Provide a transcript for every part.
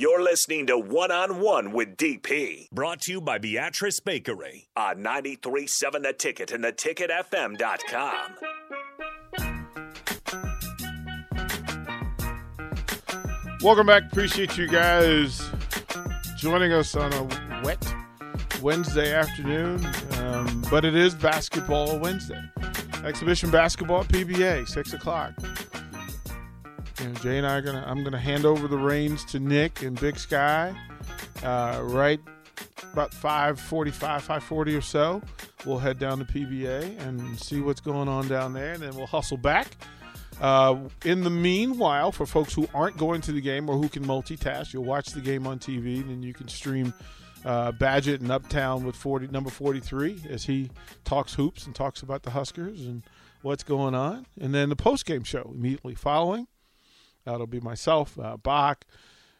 You're listening to One on One with DP Brought to you by Beatrice Bakery. on 93.7 The Ticket and theticketfm.com. Welcome back. Appreciate you guys joining us on a wet Wednesday afternoon. Um, but it is basketball Wednesday. Exhibition basketball at PBA, six o'clock. You Jay and I are gonna. I'm gonna hand over the reins to Nick and Big Sky. Uh, right about 5:45, 5:40 or so. We'll head down to PBA and see what's going on down there, and then we'll hustle back. Uh, in the meanwhile, for folks who aren't going to the game or who can multitask, you'll watch the game on TV, and then you can stream uh, Badgett and Uptown with 40 number 43 as he talks hoops and talks about the Huskers and what's going on. And then the post game show immediately following. That'll be myself, uh, Bach,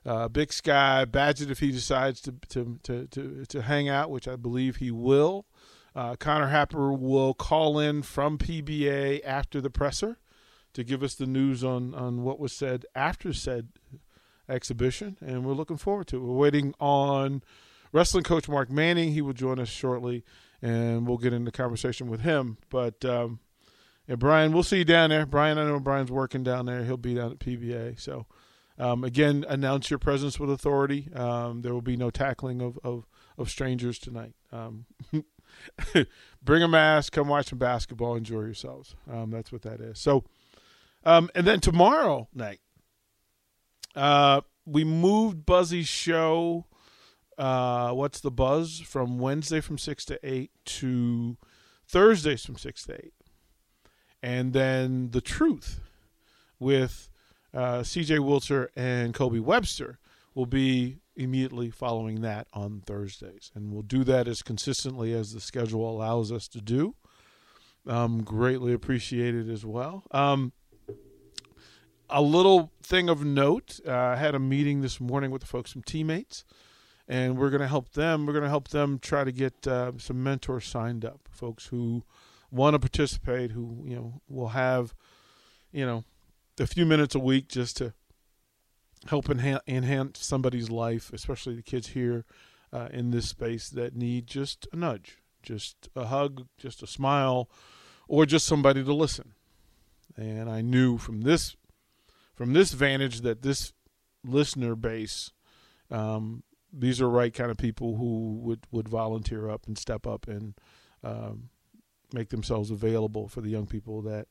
uh, Big Sky, Badgett if he decides to, to, to, to, to hang out, which I believe he will. Uh, Connor Happer will call in from PBA after the presser to give us the news on, on what was said after said exhibition, and we're looking forward to it. We're waiting on wrestling coach Mark Manning. He will join us shortly, and we'll get into conversation with him. But um, yeah, Brian, we'll see you down there. Brian, I know Brian's working down there. He'll be down at PBA. So, um, again, announce your presence with authority. Um, there will be no tackling of, of, of strangers tonight. Um, bring a mask, come watch some basketball, enjoy yourselves. Um, that's what that is. So, um, and then tomorrow night, uh, we moved Buzzy's show. Uh, what's the buzz from Wednesday from six to eight to Thursdays from six to eight, and then the truth with uh, C.J. Wiltshire and Kobe Webster will be immediately following that on Thursdays, and we'll do that as consistently as the schedule allows us to do. Um, greatly appreciated as well. Um, a little thing of note uh, I had a meeting this morning with the folks from Teammates, and we're going to help them. We're going to help them try to get uh, some mentors signed up, folks who want to participate, who you know will have, you know, a few minutes a week just to help enha- enhance somebody's life, especially the kids here uh, in this space that need just a nudge, just a hug, just a smile, or just somebody to listen. And I knew from this from this vantage that this listener base, um, these are right kind of people who would, would volunteer up and step up and um, make themselves available for the young people that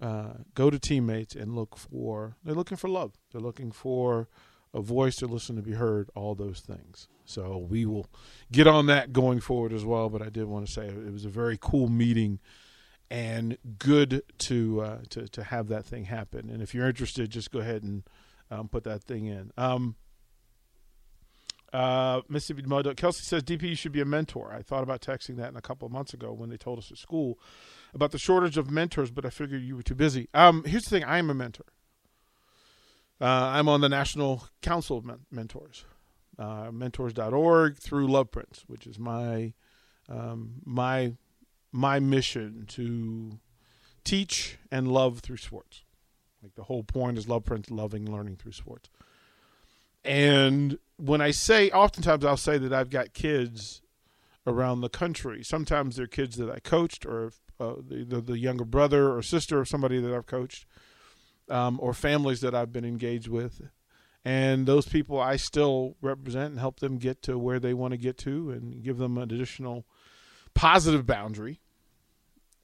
uh, go to teammates and look for. They're looking for love. They're looking for a voice to listen to be heard. All those things. So we will get on that going forward as well. But I did want to say it was a very cool meeting and good to uh, to to have that thing happen. And if you're interested, just go ahead and um, put that thing in. Um, uh, Mississippi Mud Kelsey says DP should be a mentor. I thought about texting that in a couple of months ago when they told us at school about the shortage of mentors, but I figured you were too busy. Um, here's the thing: I am a mentor. Uh, I'm on the National Council of Men- Mentors, uh, mentors.org through Love Prince, which is my um, my my mission to teach and love through sports. Like the whole point is love prince loving learning through sports. And when I say, oftentimes I'll say that I've got kids around the country. Sometimes they're kids that I coached, or uh, the, the, the younger brother or sister of somebody that I've coached, um, or families that I've been engaged with. And those people I still represent and help them get to where they want to get to, and give them an additional positive boundary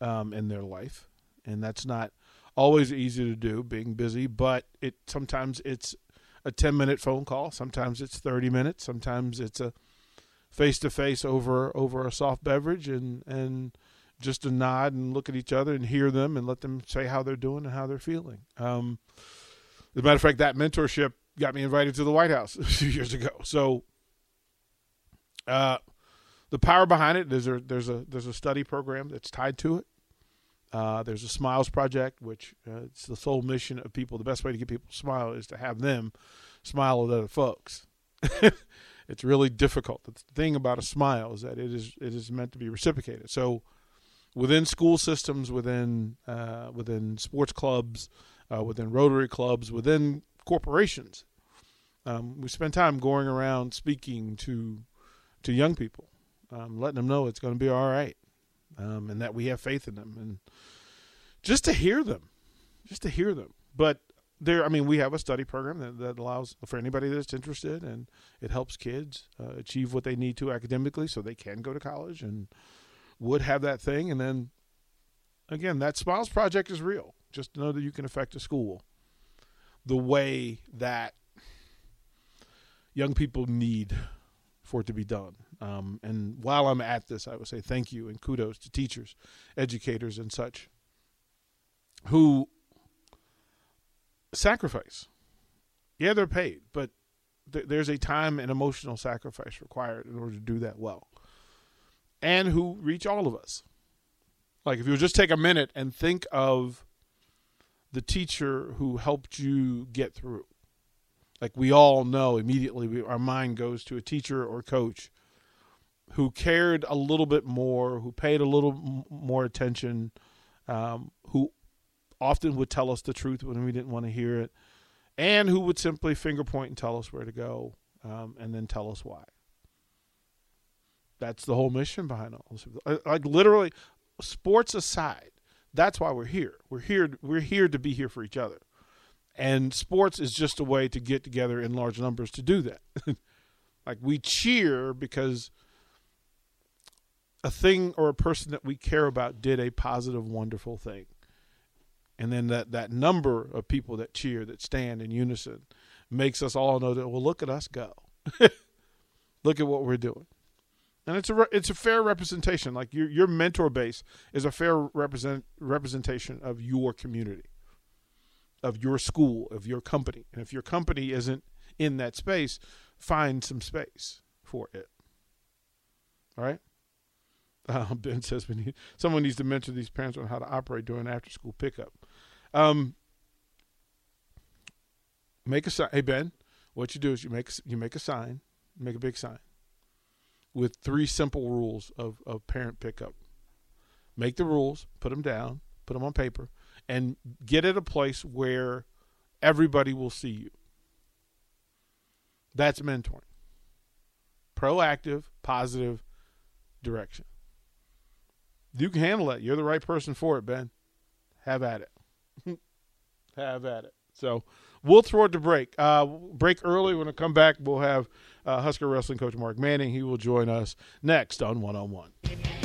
um, in their life, and that's not always easy to do, being busy. But it sometimes it's a ten minute phone call, sometimes it's thirty minutes, sometimes it's a face to face over over a soft beverage, and and just a nod and look at each other and hear them and let them say how they're doing and how they're feeling. Um, as a matter of fact, that mentorship got me invited to the White House a few years ago. So, uh, the power behind it there's a there's a there's a study program that's tied to it. Uh, there's a Smiles Project, which uh, it's the sole mission of people. The best way to get people to smile is to have them smile at other folks. it's really difficult. The thing about a smile is that it is it is meant to be reciprocated. So, within school systems, within uh, within sports clubs, uh, within Rotary clubs, within corporations, Um, we spend time going around speaking to to young people, um, letting them know it's going to be all right, um, and that we have faith in them, and just to hear them, just to hear them. But there, I mean, we have a study program that, that allows for anybody that's interested, and it helps kids uh, achieve what they need to academically, so they can go to college and would have that thing. And then, again, that Smiles Project is real. Just know that you can affect a school the way that young people need for it to be done. Um, and while I'm at this, I would say thank you and kudos to teachers, educators, and such who sacrifice. Yeah, they're paid, but th- there's a time and emotional sacrifice required in order to do that well. And who reach all of us. Like, if you'll just take a minute and think of the teacher who helped you get through. Like, we all know immediately, we, our mind goes to a teacher or coach who cared a little bit more, who paid a little m- more attention, um, who often would tell us the truth when we didn't want to hear it, and who would simply finger point and tell us where to go, um, and then tell us why. That's the whole mission behind all this. Like literally, sports aside, that's why we're here. We're here. We're here to be here for each other, and sports is just a way to get together in large numbers to do that. like we cheer because a thing or a person that we care about did a positive, wonderful thing. And then that that number of people that cheer that stand in unison makes us all know that well look at us go. Look at what we're doing. And it's a it's a fair representation. Like your your mentor base is a fair represent representation of your community of your school of your company. And if your company isn't in that space find some space for it. All right uh, Ben says we need someone needs to mentor these parents on how to operate during after school pickup. Um, make a sign. Hey Ben, what you do is you make you make a sign, make a big sign with three simple rules of of parent pickup. Make the rules, put them down, put them on paper, and get at a place where everybody will see you. That's mentoring. Proactive, positive direction. You can handle it. You're the right person for it, Ben. Have at it. have at it. So we'll throw it to break. Uh, break early. When I come back, we'll have uh, Husker wrestling coach Mark Manning. He will join us next on One on One.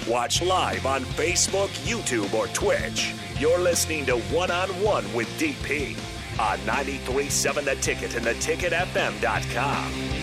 Watch live on Facebook, YouTube, or Twitch. You're listening to One on One with DP on 93.7 The Ticket and theticketfm.com.